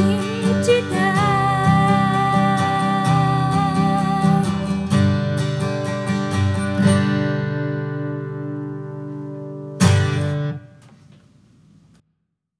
you.